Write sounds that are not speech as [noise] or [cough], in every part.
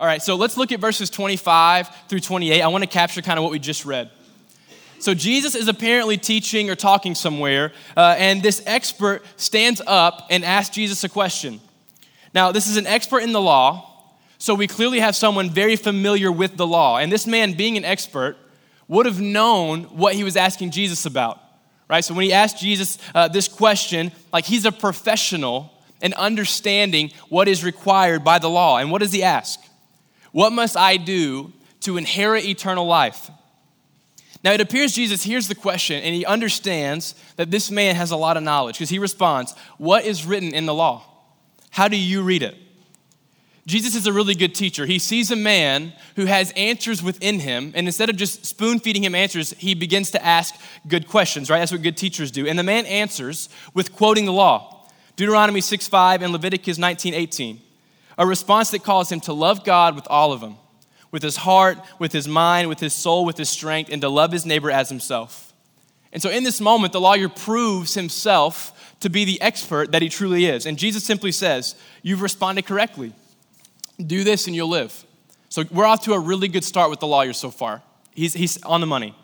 All right, so let's look at verses 25 through 28. I want to capture kind of what we just read. So Jesus is apparently teaching or talking somewhere, uh, and this expert stands up and asks Jesus a question. Now, this is an expert in the law, so we clearly have someone very familiar with the law. And this man, being an expert, would have known what he was asking Jesus about, right? So when he asked Jesus uh, this question, like he's a professional in understanding what is required by the law. And what does he ask? What must I do to inherit eternal life? Now, it appears Jesus hears the question and he understands that this man has a lot of knowledge because he responds, What is written in the law? How do you read it? Jesus is a really good teacher. He sees a man who has answers within him, and instead of just spoon feeding him answers, he begins to ask good questions, right? That's what good teachers do. And the man answers with quoting the law Deuteronomy 6 5 and Leviticus 19 18. A response that calls him to love God with all of him, with his heart, with his mind, with his soul, with his strength, and to love his neighbor as himself. And so in this moment, the lawyer proves himself to be the expert that he truly is. And Jesus simply says, You've responded correctly. Do this and you'll live. So we're off to a really good start with the lawyer so far. He's, he's on the money.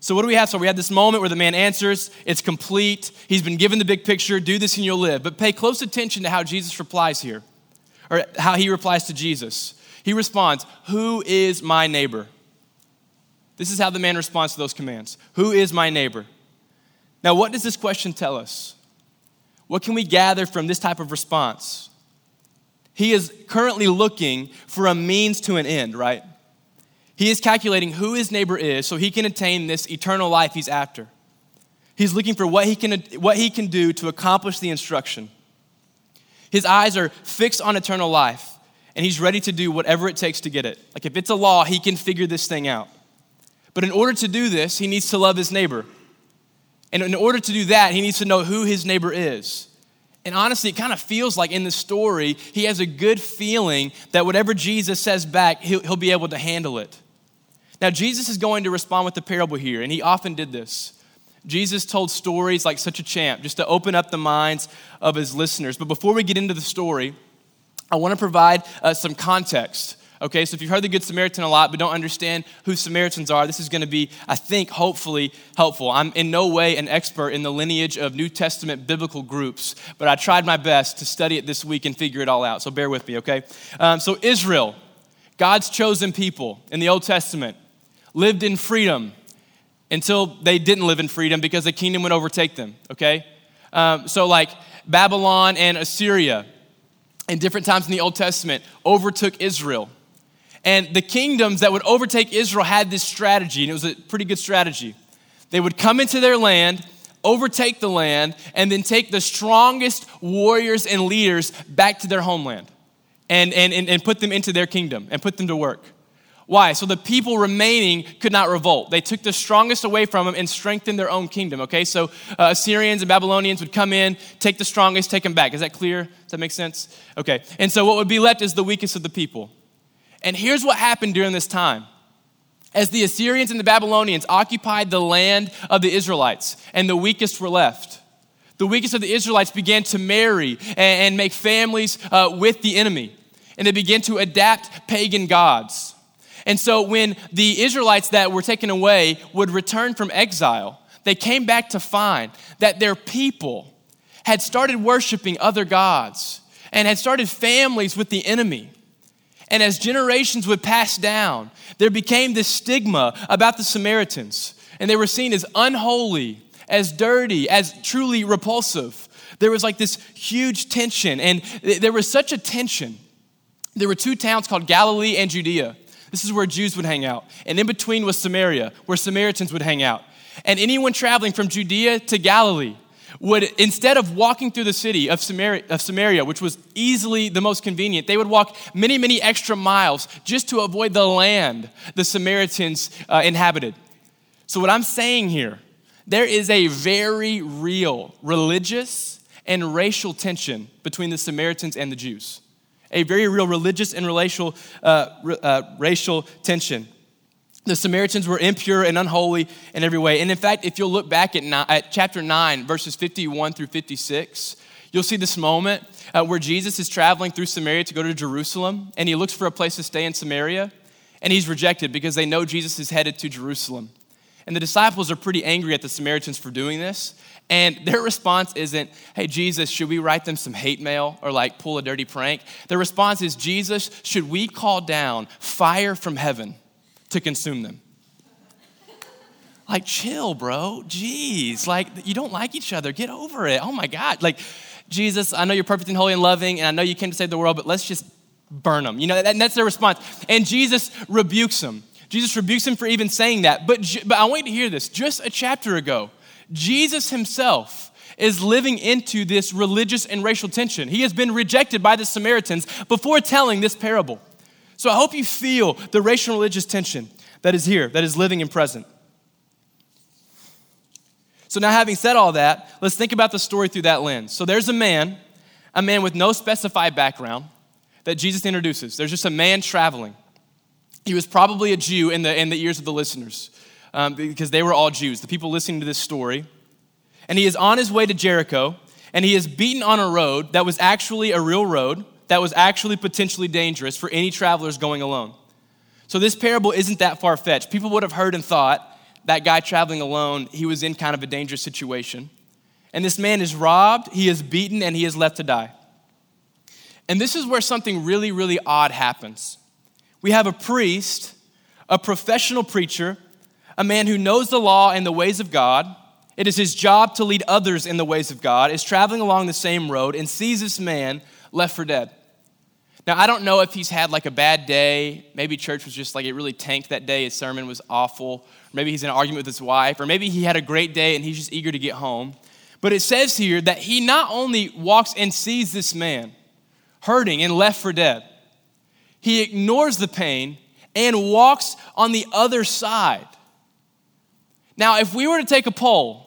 So, what do we have? So, we have this moment where the man answers, it's complete. He's been given the big picture do this and you'll live. But pay close attention to how Jesus replies here, or how he replies to Jesus. He responds, Who is my neighbor? This is how the man responds to those commands Who is my neighbor? Now, what does this question tell us? What can we gather from this type of response? He is currently looking for a means to an end, right? He is calculating who his neighbor is so he can attain this eternal life he's after. He's looking for what he can, what he can do to accomplish the instruction. His eyes are fixed on eternal life, and he's ready to do whatever it takes to get it. Like if it's a law, he can figure this thing out. But in order to do this, he needs to love his neighbor. And in order to do that, he needs to know who his neighbor is. And honestly, it kind of feels like in the story, he has a good feeling that whatever Jesus says back, he'll, he'll be able to handle it. Now, Jesus is going to respond with the parable here, and he often did this. Jesus told stories like such a champ, just to open up the minds of his listeners. But before we get into the story, I want to provide uh, some context Okay, so if you've heard the Good Samaritan a lot but don't understand who Samaritans are, this is going to be, I think, hopefully helpful. I'm in no way an expert in the lineage of New Testament biblical groups, but I tried my best to study it this week and figure it all out. So bear with me, okay? Um, so, Israel, God's chosen people in the Old Testament, lived in freedom until they didn't live in freedom because the kingdom would overtake them, okay? Um, so, like Babylon and Assyria, in different times in the Old Testament, overtook Israel. And the kingdoms that would overtake Israel had this strategy, and it was a pretty good strategy. They would come into their land, overtake the land, and then take the strongest warriors and leaders back to their homeland and, and, and, and put them into their kingdom and put them to work. Why? So the people remaining could not revolt. They took the strongest away from them and strengthened their own kingdom. Okay, so uh, Assyrians and Babylonians would come in, take the strongest, take them back. Is that clear? Does that make sense? Okay, and so what would be left is the weakest of the people. And here's what happened during this time. As the Assyrians and the Babylonians occupied the land of the Israelites, and the weakest were left, the weakest of the Israelites began to marry and, make families uh, with the enemy, and they began to adapt pagan gods. And so, when the Israelites that were taken away would return from exile, they came back to find that their people had started worshiping other gods and had started families with the enemy. And as generations would pass down, there became this stigma about the Samaritans. And they were seen as unholy, as dirty, as truly repulsive. There was like this huge tension. And there was such a tension. There were two towns called Galilee and Judea. This is where Jews would hang out. And in between was Samaria, where Samaritans would hang out. And anyone traveling from Judea to Galilee would, instead of walking through the city of Samaria, of Samaria, which was easily the most convenient, they would walk many, many extra miles just to avoid the land the Samaritans uh, inhabited. So, what I'm saying here, there is a very real religious and racial tension between the Samaritans and the Jews. A very real religious and racial, uh, uh, racial tension. The Samaritans were impure and unholy in every way. And in fact, if you'll look back at, at chapter 9, verses 51 through 56, You'll see this moment uh, where Jesus is traveling through Samaria to go to Jerusalem, and he looks for a place to stay in Samaria, and he's rejected because they know Jesus is headed to Jerusalem. And the disciples are pretty angry at the Samaritans for doing this. And their response isn't, hey, Jesus, should we write them some hate mail or like pull a dirty prank? Their response is, Jesus, should we call down fire from heaven to consume them? Like, chill, bro. Jeez. Like, you don't like each other. Get over it. Oh my God. Like, Jesus, I know you're perfect and holy and loving, and I know you came to save the world, but let's just burn them. You know, that, that's their response. And Jesus rebukes them. Jesus rebukes him for even saying that. But, but I want you to hear this. Just a chapter ago, Jesus himself is living into this religious and racial tension. He has been rejected by the Samaritans before telling this parable. So I hope you feel the racial and religious tension that is here, that is living and present. So now, having said all that, let's think about the story through that lens. So there's a man, a man with no specified background that Jesus introduces. There's just a man traveling. He was probably a Jew in the, in the ears of the listeners um, because they were all Jews, the people listening to this story. And he is on his way to Jericho, and he is beaten on a road that was actually a real road, that was actually potentially dangerous for any travelers going alone. So this parable isn't that far fetched. People would have heard and thought that guy traveling alone, he was in kind of a dangerous situation. And this man is robbed, he is beaten, and he is left to die. And this is where something really, really odd happens. We have a priest, a professional preacher, a man who knows the law and the ways of God. It is his job to lead others in the ways of God, is traveling along the same road and sees this man left for dead. Now, I don't know if he's had like a bad day. Maybe church was just like it really tanked that day. His sermon was awful. Maybe he's in an argument with his wife. Or maybe he had a great day and he's just eager to get home. But it says here that he not only walks and sees this man hurting and left for dead, he ignores the pain and walks on the other side. Now, if we were to take a poll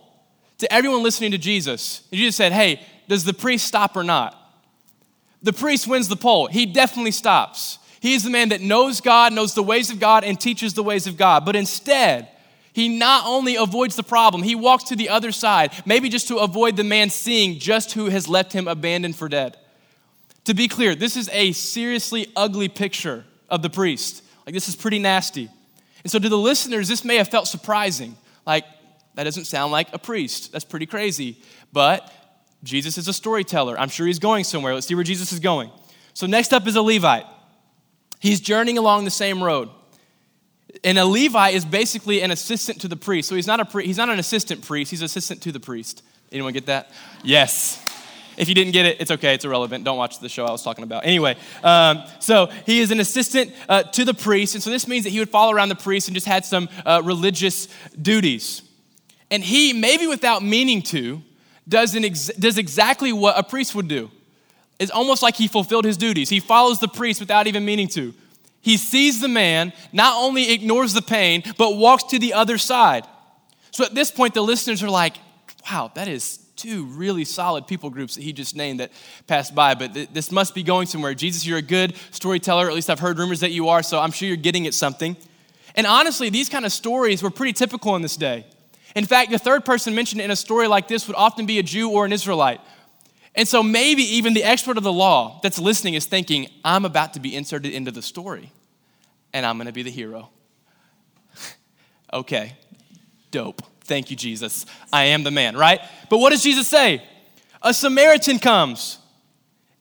to everyone listening to Jesus, and said, hey, does the priest stop or not? The priest wins the poll. He definitely stops. He is the man that knows God, knows the ways of God, and teaches the ways of God. But instead, he not only avoids the problem, he walks to the other side, maybe just to avoid the man seeing just who has left him abandoned for dead. To be clear, this is a seriously ugly picture of the priest. Like, this is pretty nasty. And so, to the listeners, this may have felt surprising. Like, that doesn't sound like a priest. That's pretty crazy. But Jesus is a storyteller. I'm sure he's going somewhere. Let's see where Jesus is going. So, next up is a Levite. He's journeying along the same road. And a Levite is basically an assistant to the priest. So he's not, a pri- he's not an assistant priest, he's assistant to the priest. Anyone get that? Yes. If you didn't get it, it's okay, it's irrelevant. Don't watch the show I was talking about. Anyway, um, so he is an assistant uh, to the priest, and so this means that he would follow around the priest and just had some uh, religious duties. And he, maybe without meaning to, does, ex- does exactly what a priest would do. It's almost like he fulfilled his duties. He follows the priest without even meaning to. He sees the man, not only ignores the pain, but walks to the other side. So at this point, the listeners are like, wow, that is two really solid people groups that he just named that passed by, but th- this must be going somewhere. Jesus, you're a good storyteller, at least I've heard rumors that you are, so I'm sure you're getting at something. And honestly, these kind of stories were pretty typical in this day. In fact, the third person mentioned in a story like this would often be a Jew or an Israelite. And so maybe even the expert of the law that's listening is thinking, I'm about to be inserted into the story, and I'm gonna be the hero. [laughs] okay, dope. Thank you, Jesus. I am the man, right? But what does Jesus say? A Samaritan comes.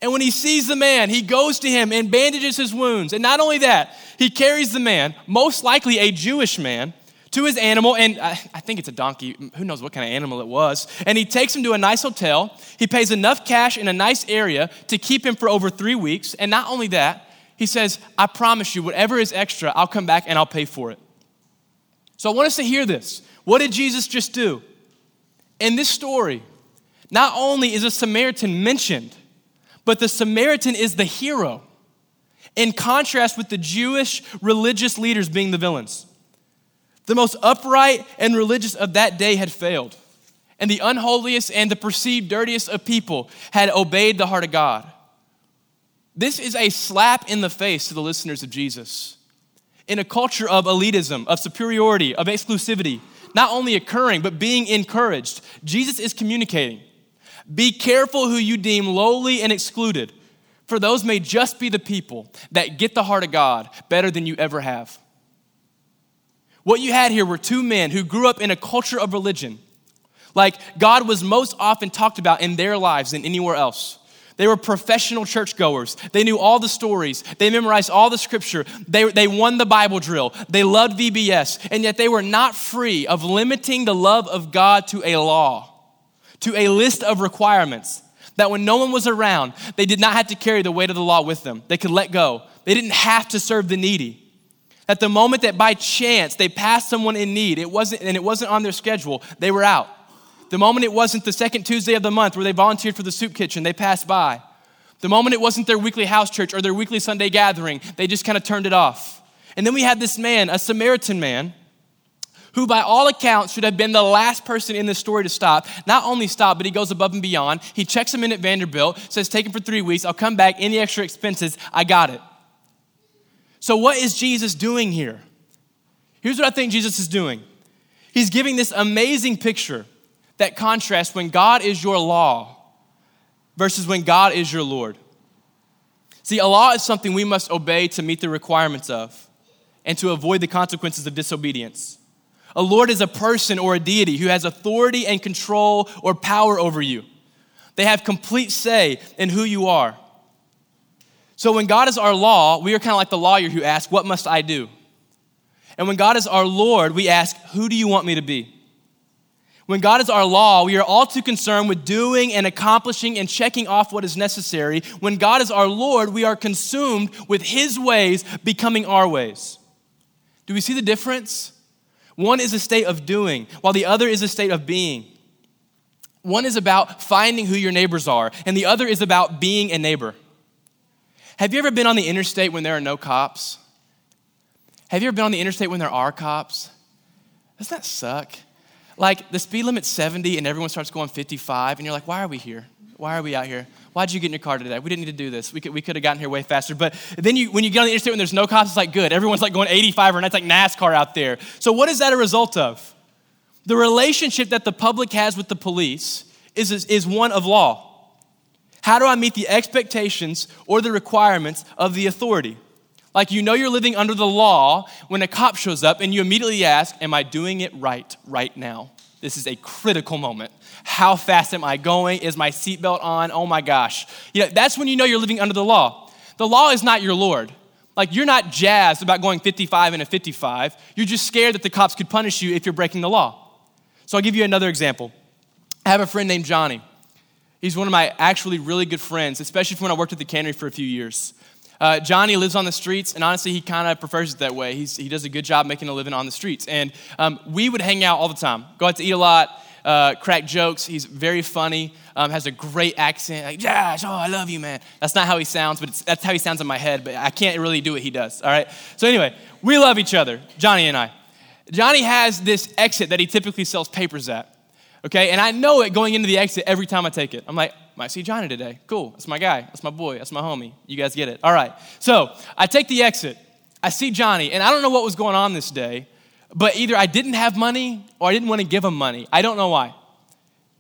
And when he sees the man, he goes to him and bandages his wounds. And not only that, he carries the man, most likely a Jewish man, to his animal. And I, I think it's a donkey. Who knows what kind of animal it was. And he takes him to a nice hotel. He pays enough cash in a nice area to keep him for over three weeks. And not only that, he says, I promise you, whatever is extra, I'll come back and I'll pay for it. So I want us to hear this. What did Jesus just do? In this story, not only is a Samaritan mentioned, but the Samaritan is the hero, in contrast with the Jewish religious leaders being the villains. The most upright and religious of that day had failed, and the unholiest and the perceived dirtiest of people had obeyed the heart of God. This is a slap in the face to the listeners of Jesus. In a culture of elitism, of superiority, of exclusivity, not only occurring, but being encouraged. Jesus is communicating. Be careful who you deem lowly and excluded, for those may just be the people that get the heart of God better than you ever have. What you had here were two men who grew up in a culture of religion. Like God was most often talked about in their lives than anywhere else. They were professional churchgoers. They knew all the stories. They memorized all the scripture. They, they won the Bible drill. They loved VBS. And yet they were not free of limiting the love of God to a law, to a list of requirements. That when no one was around, they did not have to carry the weight of the law with them. They could let go. They didn't have to serve the needy. At the moment that by chance they passed someone in need, it wasn't, and it wasn't on their schedule, they were out. The moment it wasn't the second Tuesday of the month where they volunteered for the soup kitchen, they passed by. The moment it wasn't their weekly house church or their weekly Sunday gathering, they just kind of turned it off. And then we had this man, a Samaritan man, who by all accounts should have been the last person in this story to stop. Not only stop, but he goes above and beyond. He checks him in at Vanderbilt, says, Take him for three weeks. I'll come back. Any extra expenses, I got it. So, what is Jesus doing here? Here's what I think Jesus is doing He's giving this amazing picture that contrast when God is your law versus when God is your Lord. See, a law is something we must obey to meet the requirements of and to avoid the consequences of disobedience. A Lord is a person or a deity who has authority and control or power over you. They have complete say in who you are. So when God is our law, we are kind of like the lawyer who asks, What must I do? And when God is our Lord, we ask, Who do you want me to be? When God is our law, we are all too concerned with doing and accomplishing and checking off what is necessary. When God is our Lord, we are consumed with His ways becoming our ways. Do we see the difference? One is a state of doing, while the other is a state of being. One is about finding who your neighbors are, and the other is about being a neighbor. Have you ever been on the interstate when there are no cops? Have you ever been on the interstate when there are cops? Doesn't that suck? Like the speed limit's 70 and everyone starts going 55, and you're like, why are we here? Why are we out here? Why'd you get in your car today? We didn't need to do this. We could, we could have gotten here way faster. But then you, when you get on the interstate when there's no cops, it's like good. Everyone's like going 85 or that's like NASCAR out there. So what is that a result of? The relationship that the public has with the police is, is, is one of law. How do I meet the expectations or the requirements of the authority? Like you know you're living under the law when a cop shows up and you immediately ask, Am I doing it right right now? This is a critical moment. How fast am I going? Is my seatbelt on? Oh my gosh. You know, that's when you know you're living under the law. The law is not your Lord. Like you're not jazzed about going 55 and a 55. You're just scared that the cops could punish you if you're breaking the law. So I'll give you another example. I have a friend named Johnny. He's one of my actually really good friends, especially from when I worked at the cannery for a few years. Uh, Johnny lives on the streets, and honestly, he kind of prefers it that way. He's, he does a good job making a living on the streets. And um, we would hang out all the time, go out to eat a lot, uh, crack jokes. He's very funny, um, has a great accent. Like, Josh, oh, I love you, man. That's not how he sounds, but that's how he sounds in my head, but I can't really do what he does, all right? So, anyway, we love each other, Johnny and I. Johnny has this exit that he typically sells papers at okay? And I know it going into the exit every time I take it. I'm like, might see Johnny today. Cool. That's my guy. That's my boy. That's my homie. You guys get it. All right. So I take the exit. I see Johnny, and I don't know what was going on this day, but either I didn't have money or I didn't want to give him money. I don't know why,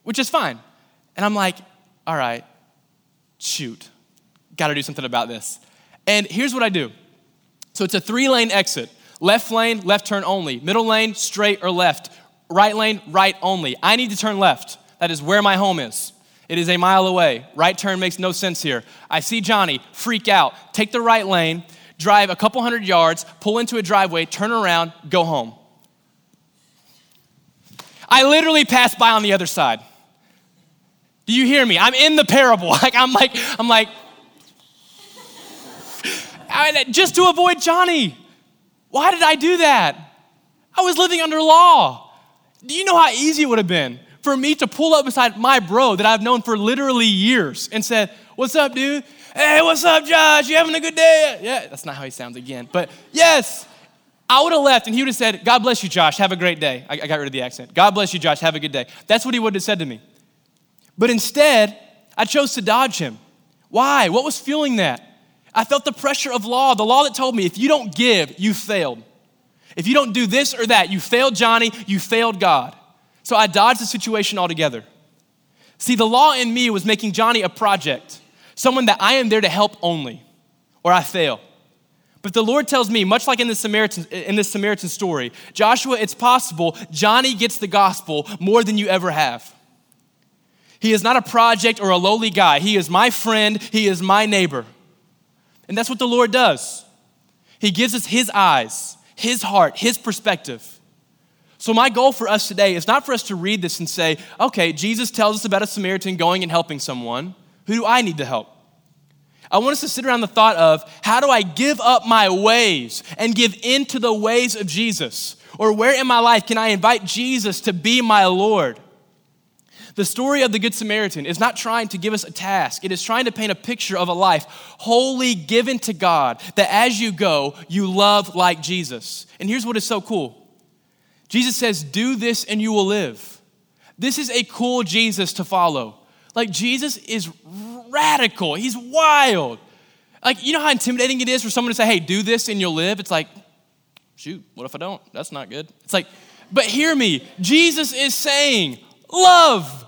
which is fine. And I'm like, all right, shoot, got to do something about this. And here's what I do. So it's a three lane exit left lane, left turn only, middle lane, straight or left, right lane, right only. I need to turn left. That is where my home is. It is a mile away. Right turn makes no sense here. I see Johnny freak out, take the right lane, drive a couple hundred yards, pull into a driveway, turn around, go home. I literally passed by on the other side. Do you hear me? I'm in the parable. [laughs] Like I'm like I'm like [laughs] I, just to avoid Johnny. Why did I do that? I was living under law. Do you know how easy it would have been for me to pull up beside my bro that I've known for literally years and said, What's up, dude? Hey, what's up, Josh? You having a good day? Yeah, that's not how he sounds again. But yes, I would have left and he would have said, God bless you, Josh. Have a great day. I, got rid of the accent. God bless you, Josh. Have a good day. That's what he would have said to me. But instead, I chose to dodge him. Why? What was fueling that? I felt the pressure of law, the law that told me if you don't give, you failed. If you don't do this or that, you failed Johnny, you failed God. So I dodged the situation altogether. See, the law in me was making Johnny a project, someone that I am there to help only, or I fail. But the Lord tells me, much like in the Samaritan, in this Samaritan story, Joshua, it's possible Johnny gets the gospel more than you ever have. He is not a project or a lowly guy. He is my friend, he is my neighbor. And that's what the Lord does. He gives us his eyes, his heart, his perspective. So, my goal for us today is not for us to read this and say, okay, Jesus tells us about a Samaritan going and helping someone. Who do I need to help? I want us to sit around the thought of how do I give up my ways and give into the ways of Jesus? Or where in my life can I invite Jesus to be my Lord? The story of the Good Samaritan is not trying to give us a task, it is trying to paint a picture of a life wholly given to God, that as you go, you love like Jesus. And here's what is so cool Jesus says, Do this and you will live. This is a cool Jesus to follow. Like, Jesus is radical, he's wild. Like, you know how intimidating it is for someone to say, Hey, do this and you'll live? It's like, shoot, what if I don't? That's not good. It's like, but hear me, Jesus is saying, Love.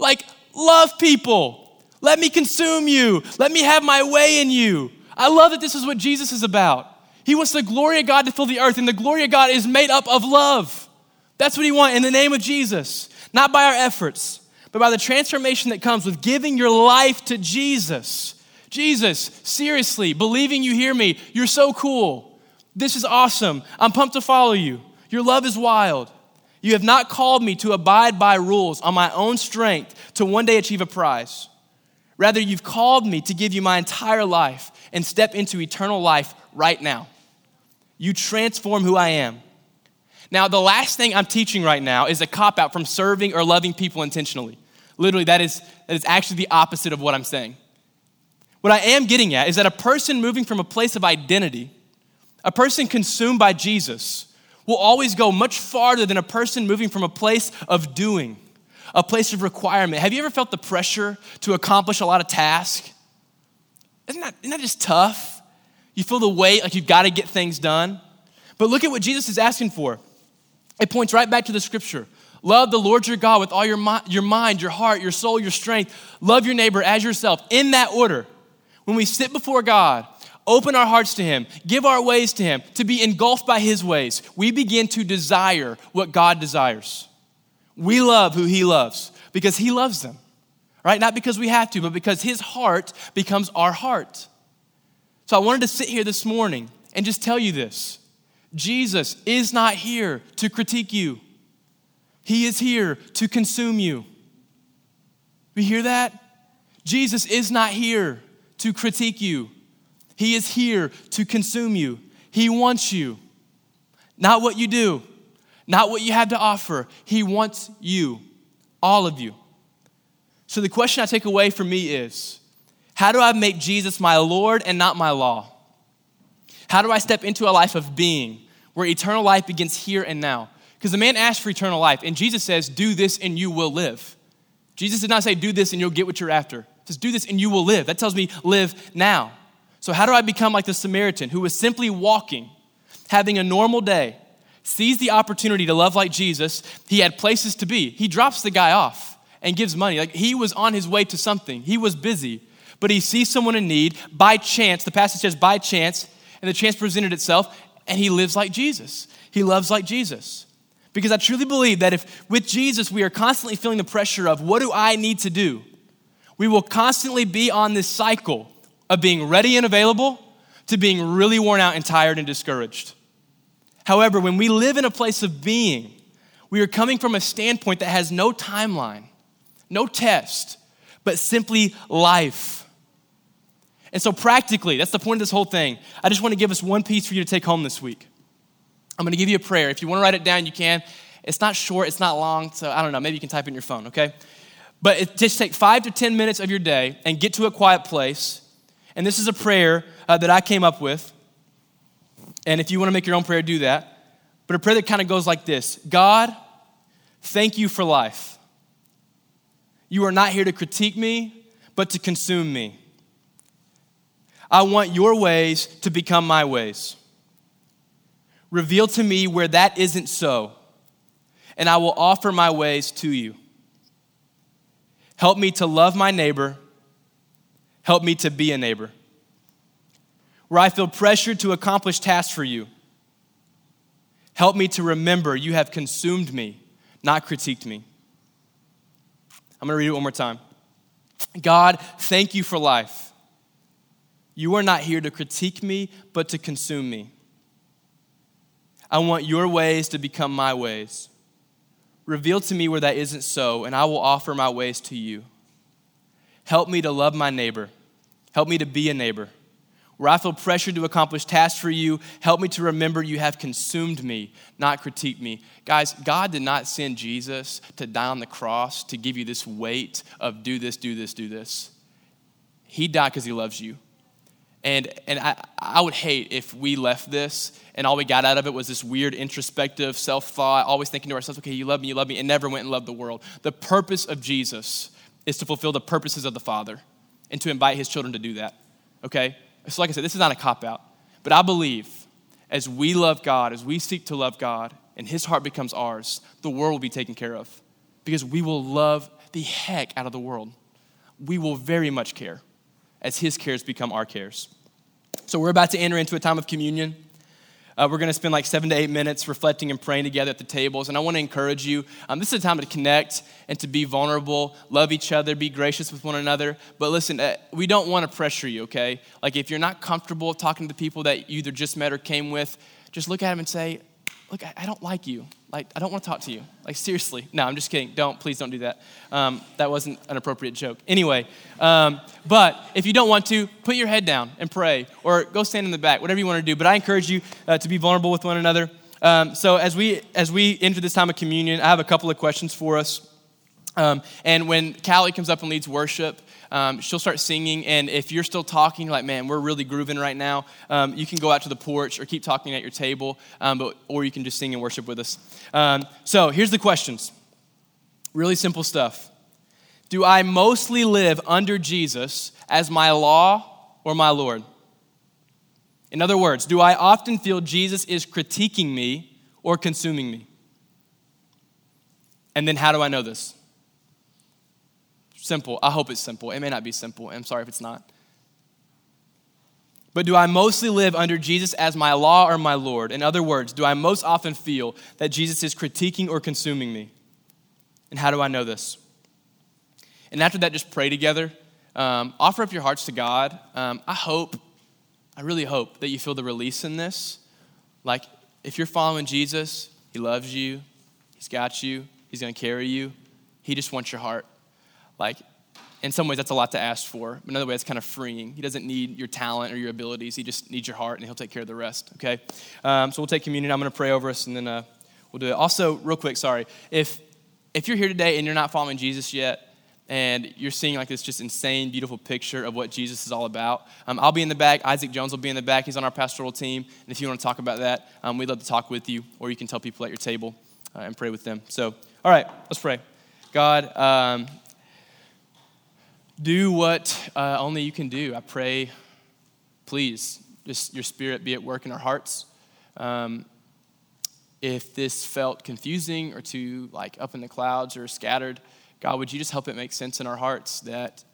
Like, love people. Let me consume you. Let me have my way in you. I love that this is what Jesus is about. He wants the glory of God to fill the earth, and the glory of God is made up of love. That's what he wants in the name of Jesus, not by our efforts, but by the transformation that comes with giving your life to Jesus. Jesus, seriously, believing you hear me, you're so cool. This is awesome. I'm pumped to follow you. Your love is wild. You have not called me to abide by rules on my own strength to one day achieve a prize. Rather, you've called me to give you my entire life and step into eternal life right now. You transform who I am. Now, the last thing I'm teaching right now is a cop out from serving or loving people intentionally. Literally, that is, that is actually the opposite of what I'm saying. What I am getting at is that a person moving from a place of identity, a person consumed by Jesus, will always go much farther than a person moving from a place of doing, a place of requirement. Have you ever felt the pressure to accomplish a lot of tasks? Isn't that, isn't that just tough? You feel the weight like you've got to get things done. But look at what Jesus is asking for. It points right back to the scripture. Love the Lord your God with all your, mi- your mind, your heart, your soul, your strength. Love your neighbor as yourself in that order. When we sit before God, open our hearts to Him, give our ways to Him, to be engulfed by His ways, we begin to desire what God desires. We love who He loves because He loves them, right? Not because we have to, but because His heart becomes our heart. So I wanted to sit here this morning and just tell you this Jesus is not here to critique you, He is here to consume you. We hear that? Jesus is not here to critique you, He is here to consume you. He wants you, not what you do, not what you have to offer. He wants you, all of you. So the question I take away from me is how do I make Jesus my Lord and not my law? How do I step into a life of being where eternal life begins here and now? Because the man asked for eternal life, and Jesus says, Do this and you will live. Jesus did not say, Do this and you'll get what you're after. He says, Do this and you will live. That tells me, live now. So, how do I become like the Samaritan who was simply walking, having a normal day, sees the opportunity to love like Jesus? He had places to be. He drops the guy off and gives money. Like he was on his way to something, he was busy, but he sees someone in need by chance. The passage says, By chance and the chance presented itself, and he lives like Jesus. He loves like Jesus. Because I truly believe that if with Jesus we are constantly feeling the pressure of what do I need to do, we will constantly be on this cycle of being ready and available to being really worn out and tired and discouraged. However, when we live in a place of being, we are coming from a standpoint that has no timeline, no test, but simply life. And so, practically, that's the point of this whole thing. I just want to give us one piece for you to take home this week. I'm going to give you a prayer. If you want to write it down, you can. It's not short, it's not long, so I don't know, maybe you can type in your phone, okay? But it, just take five to 10 minutes of your day and get to a quiet place. And this is a prayer uh, that I came up with. And if you want to make your own prayer, do that. But a prayer that kind of goes like this God, thank you for life. You are not here to critique me, but to consume me. I want your ways to become my ways. Reveal to me where that isn't so, and I will offer my ways to you. Help me to love my neighbor. Help me to be a neighbor. Where I feel pressured to accomplish tasks for you, help me to remember you have consumed me, not critiqued me. I'm going to read it one more time. God, thank you for life. You are not here to critique me, but to consume me. I want your ways to become my ways. Reveal to me where that isn't so, and I will offer my ways to you. Help me to love my neighbor. Help me to be a neighbor. Where I feel pressured to accomplish tasks for you, help me to remember you have consumed me, not critique me. Guys, God did not send Jesus to die on the cross to give you this weight of do this, do this, do this. He died because he loves you. And, and I, I would hate if we left this and all we got out of it was this weird introspective self thought, always thinking to ourselves, okay, you love me, you love me, and never went and loved the world. The purpose of Jesus is to fulfill the purposes of the Father and to invite his children to do that, okay? So, like I said, this is not a cop out, but I believe as we love God, as we seek to love God, and his heart becomes ours, the world will be taken care of because we will love the heck out of the world. We will very much care as his cares become our cares. So we're about to enter into a time of communion. Uh, we're going to spend like seven to eight minutes reflecting and praying together at the tables. And I want to encourage you um, this is a time to connect and to be vulnerable, love each other, be gracious with one another. But listen, uh, we don't want to pressure you, okay? Like if you're not comfortable talking to the people that you either just met or came with, just look at them and say, Look, I, I don't like you. Like, I don't want to talk to you. Like, seriously. No, I'm just kidding. Don't, please don't do that. Um, that wasn't an appropriate joke. Anyway, um, but if you don't want to, put your head down and pray or go stand in the back, whatever you want to do. But I encourage you uh, to be vulnerable with one another. Um, so as we, as we enter this time of communion, I have a couple of questions for us. Um, and when Callie comes up and leads worship, um, she'll start singing. And if you're still talking, like, man, we're really grooving right now, um, you can go out to the porch or keep talking at your table, um, but, or you can just sing and worship with us. Um, so here's the questions really simple stuff. Do I mostly live under Jesus as my law or my Lord? In other words, do I often feel Jesus is critiquing me or consuming me? And then how do I know this? Simple. I hope it's simple. It may not be simple. I'm sorry if it's not. But do I mostly live under Jesus as my law or my Lord? In other words, do I most often feel that Jesus is critiquing or consuming me? And how do I know this? And after that, just pray together. Um, offer up your hearts to God. Um, I hope, I really hope that you feel the release in this. Like, if you're following Jesus, He loves you, He's got you, He's gonna carry you. He just wants your heart. Like, in some ways, that's a lot to ask for. But another way, it's kind of freeing. He doesn't need your talent or your abilities. He just needs your heart, and he'll take care of the rest. Okay. Um, so we'll take communion. I'm going to pray over us, and then uh, we'll do it. Also, real quick, sorry if if you're here today and you're not following Jesus yet, and you're seeing like this just insane, beautiful picture of what Jesus is all about. Um, I'll be in the back. Isaac Jones will be in the back. He's on our pastoral team. And if you want to talk about that, um, we'd love to talk with you, or you can tell people at your table uh, and pray with them. So, all right, let's pray. God, um, do what uh, only you can do. I pray, please, just your spirit be at work in our hearts. Um, if this felt confusing or too like up in the clouds or scattered, God, would you just help it make sense in our hearts that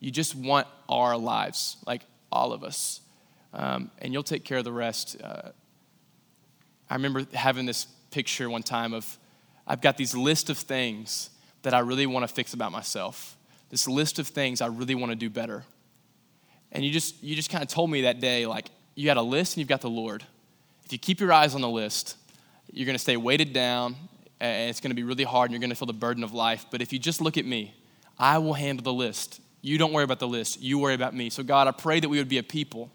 you just want our lives, like all of us, um, and you'll take care of the rest. Uh, I remember having this picture one time of I've got these list of things that I really want to fix about myself this list of things I really want to do better. And you just you just kind of told me that day like you got a list and you've got the Lord. If you keep your eyes on the list, you're going to stay weighted down and it's going to be really hard and you're going to feel the burden of life. But if you just look at me, I will handle the list. You don't worry about the list, you worry about me. So, God, I pray that we would be a people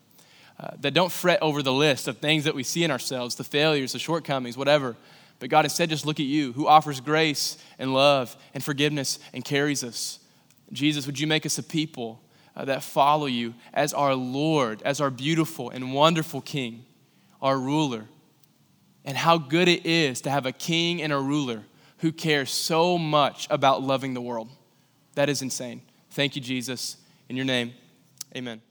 uh, that don't fret over the list of things that we see in ourselves, the failures, the shortcomings, whatever. But God, instead, just look at you who offers grace and love and forgiveness and carries us. Jesus, would you make us a people uh, that follow you as our Lord, as our beautiful and wonderful King, our ruler? And how good it is to have a king and a ruler who cares so much about loving the world. That is insane. Thank you, Jesus. In your name, amen.